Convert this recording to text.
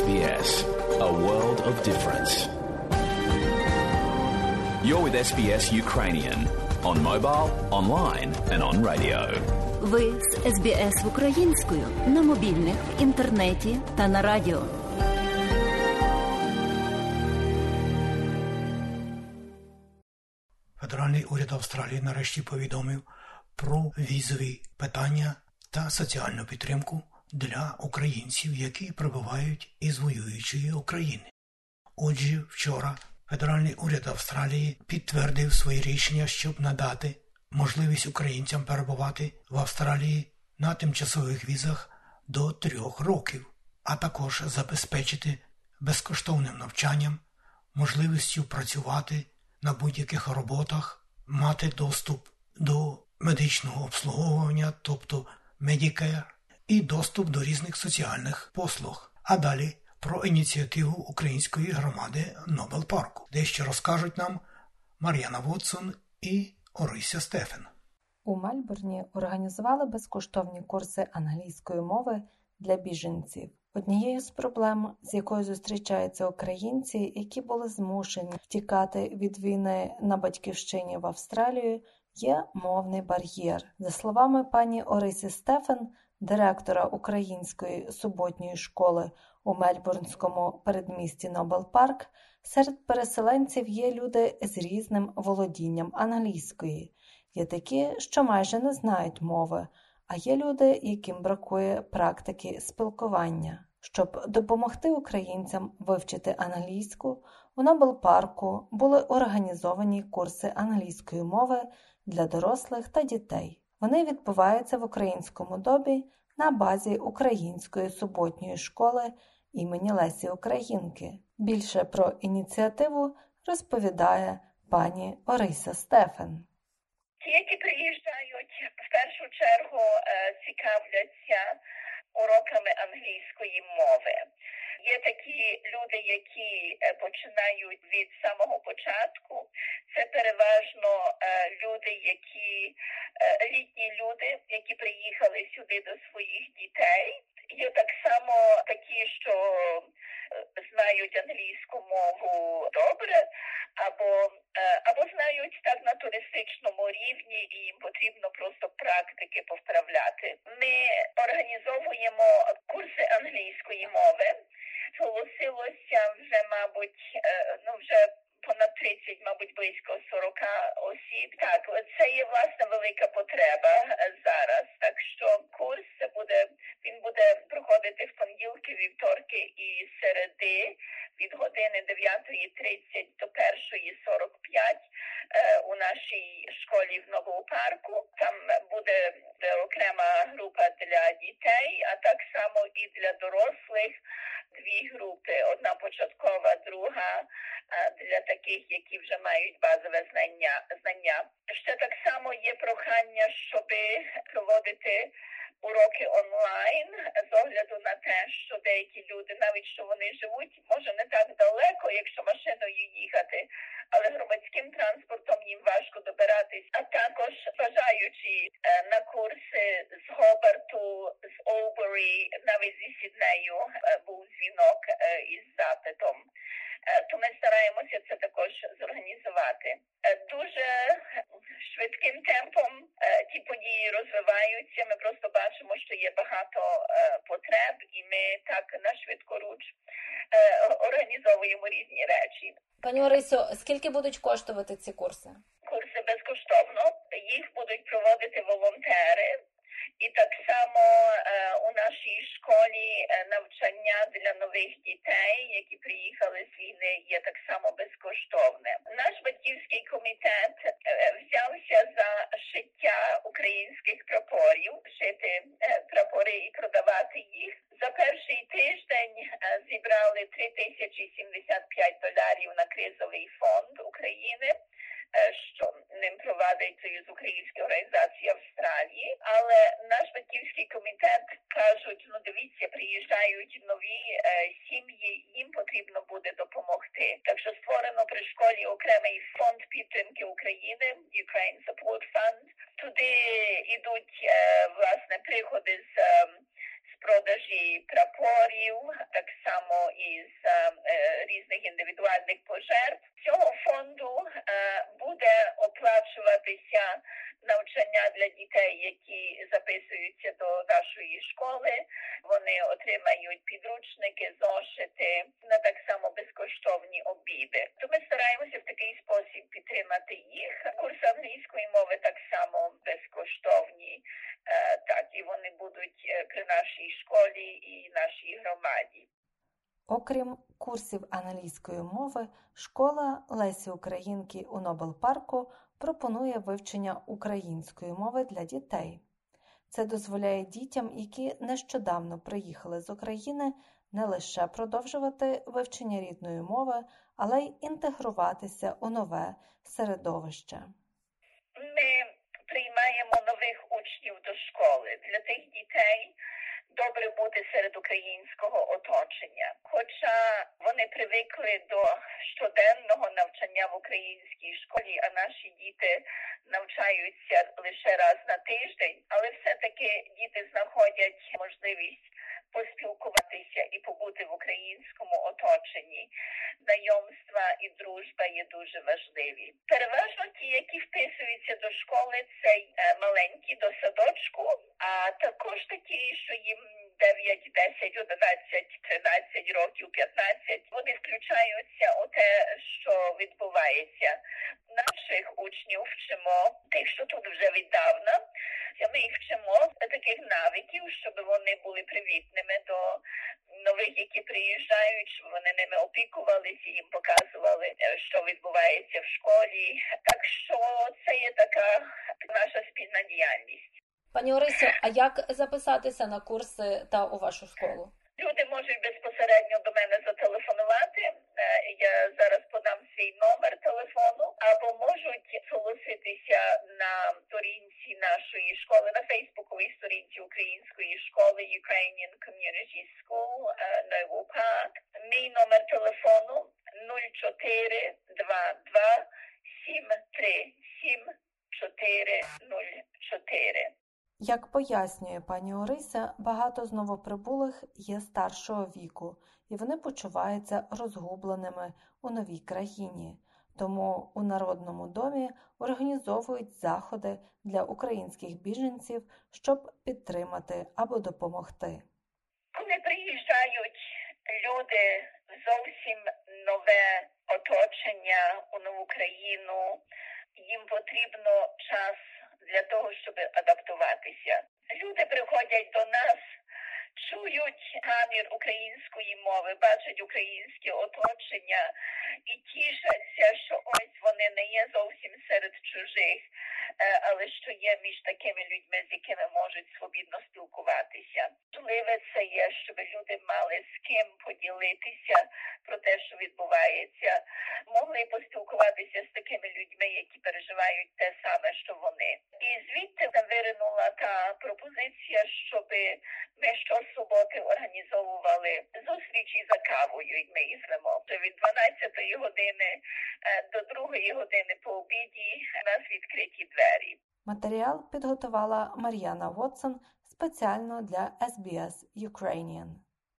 SBS, a world of difference. You're with SBS Ukrainian on mobile, online, and on radio. Ви з СБС українською на мобільних, в інтернеті та на радіо. Федеральний уряд Австралії нарешті повідомив про візові питання та соціальну підтримку для українців, які прибувають із воюючої України. Отже, вчора Федеральний уряд Австралії підтвердив своє рішення, щоб надати можливість українцям перебувати в Австралії на тимчасових візах до трьох років, а також забезпечити безкоштовним навчанням, можливістю працювати на будь-яких роботах, мати доступ до медичного обслуговування, тобто Medicare, і доступ до різних соціальних послуг. А далі про ініціативу української громади Нобел Парку, дещо розкажуть нам Мар'яна Вотсон і Орися Стефен. У Мельбурні організували безкоштовні курси англійської мови для біженців. Однією з проблем, з якою зустрічаються українці, які були змушені втікати від війни на батьківщині в Австралію, є мовний бар'єр. За словами пані Орисі Стефен, директора української суботньої школи у Мельбурнському передмісті Нобел Парк, серед переселенців є люди з різним володінням англійської, є такі, що майже не знають мови. А є люди, яким бракує практики спілкування. Щоб допомогти українцям вивчити англійську, у Нобел парку були організовані курси англійської мови для дорослих та дітей. Вони відбуваються в українському добі на базі української суботньої школи імені Лесі Українки. Більше про ініціативу розповідає пані Ориса Стефен. Ті, які приїжджають в першу чергу цікавляться уроками англійської мови. Є такі люди, які починають від самого початку. Це переважно люди, які літні люди, які приїхали сюди до своїх дітей. Є так само такі, що знають англійську мову добре, або або знають так на туристичному рівні, і їм потрібно просто практики повправляти. Ми організовуємо курси англійської мови. Зголосилося вже, мабуть, ну вже. Понад 30, мабуть, близько 40 осіб. Так, це є власне велика потреба зараз. Так що курс буде він буде проходити в понеділки, вівторки і середи від години 9.30 до 1.45 у нашій школі в Новому парку. Там буде окрема група для дітей, а так само і для дорослих. Дві групи: для таких, які вже мають базове знання. знання. Ще так само є прохання, щоб проводити уроки онлайн з огляду на те, що деякі люди, навіть що вони живуть, може не так далеко, якщо машиною їхати, але громадським транспортом їм важко добиратись. А також бажаючи на курси з Гобарту, з Олбері, навіть зі Сіднею був дзвінок із запитом. То ми стараємося це також зорганізувати. Дуже швидким темпом ті події розвиваються. Ми просто бачимо, що є багато потреб, і ми так на швидкоруч організовуємо різні речі. Пані Орисо, скільки будуть коштувати ці курси? Курси безкоштовно. Їх будуть проводити волонтери. І так само е, у нашій школі навчання для нових дітей, які приїхали з війни, є так само безкоштовне. Наш батьківський комітет е, взявся за шиття українських прапорів, шити е, прапори і продавати їх. За перший тиждень зібрали 3075 доларів на кризовий фонд України. Що ним провадить Союз Української організації Австралії, але наш батьківський комітет кажуть: ну дивіться, приїжджають нові е, сім'ї, їм потрібно буде допомогти. Так що створено при школі окремий фонд підтримки України Ukraine Support Fund. Туди йдуть е, власне приходи з. Е, продажі прапорів, так само із різних індивідуальних пожертв. Цього фонду буде оплачуватися навчання для дітей, які записуються до нашої школи. Вони отримають підручники, зошити на так само безкоштовні обіди. То ми стараємося в такий спосіб підтримати їх. Курси англійської мови так само безкоштовні, е, так і вони будуть е, при нашій школі і нашій громаді. Окрім курсів англійської мови, школа Лесі Українки у Нобел Парку пропонує вивчення української мови для дітей. Це дозволяє дітям, які нещодавно приїхали з України, не лише продовжувати вивчення рідної мови, але й інтегруватися у нове середовище. Ми приймаємо нових учнів до школи для тих дітей добре бути серед українського оточення. Хоча вони привикли до щоденного навчання в українській школі, а наші діти навчаються лише раз на тиждень, але все-таки діти знаходять можливість поспілкуватися і побути в українському оточенні. Знайомства і дружба є дуже важливі. Переважно ті, які вписуються до школи, це е, маленькі до садочку, а також такі, що їм 9, 10, 11, 13 років, 15, вони включаються у те, що відбувається. Наших учнів вчимо тих, що тут вже віддавна. Ми їх вчимо таких навиків, щоб вони були привітними до нових, які приїжджають, щоб вони ними опікувалися, їм показували, е, що відбувається в школі. Так що це є така наша спільна діяльність. Пані Орисю, а як записатися на курси та у вашу школу? Люди можуть безпосередньо до мене зателефонувати. Е, я зараз подам свій номер телефону, або можуть зголоситися на сторінці нашої школи на Фейсбуковій сторінці української школи Ukrainian Community School е, Новий Парк. Мій номер телефону 0422 73 7404. Як пояснює пані Орися, багато з новоприбулих є старшого віку, і вони почуваються розгубленими у новій країні. Тому у Народному домі організовують заходи для українських біженців, щоб підтримати або допомогти. Коли приїжджають люди зовсім нове оточення у нову країну, їм потрібно час для того, щоб адаптуватися. Люди приходять до нас, чують гамір української мови, бачать українське оточення і тішаться, що ось вони не є зовсім серед чужих, е, але що є між такими людьми, з якими можуть свобідно спілкуватися. Важливе це є, щоб люди мали з ким поділитися про те, що відбувається, могли поспілкуватися з такими людьми, які переживають те саме, що вони. І звідти виринула та пропозиція, щоб ми щосуботи організовували зустрічі за кавою, як ми їх звемо. Від 12 години е, до 2 години по обіді у нас відкриті двері. Матеріал підготувала Мар'яна Вотсон спеціально для SBS Ukrainian.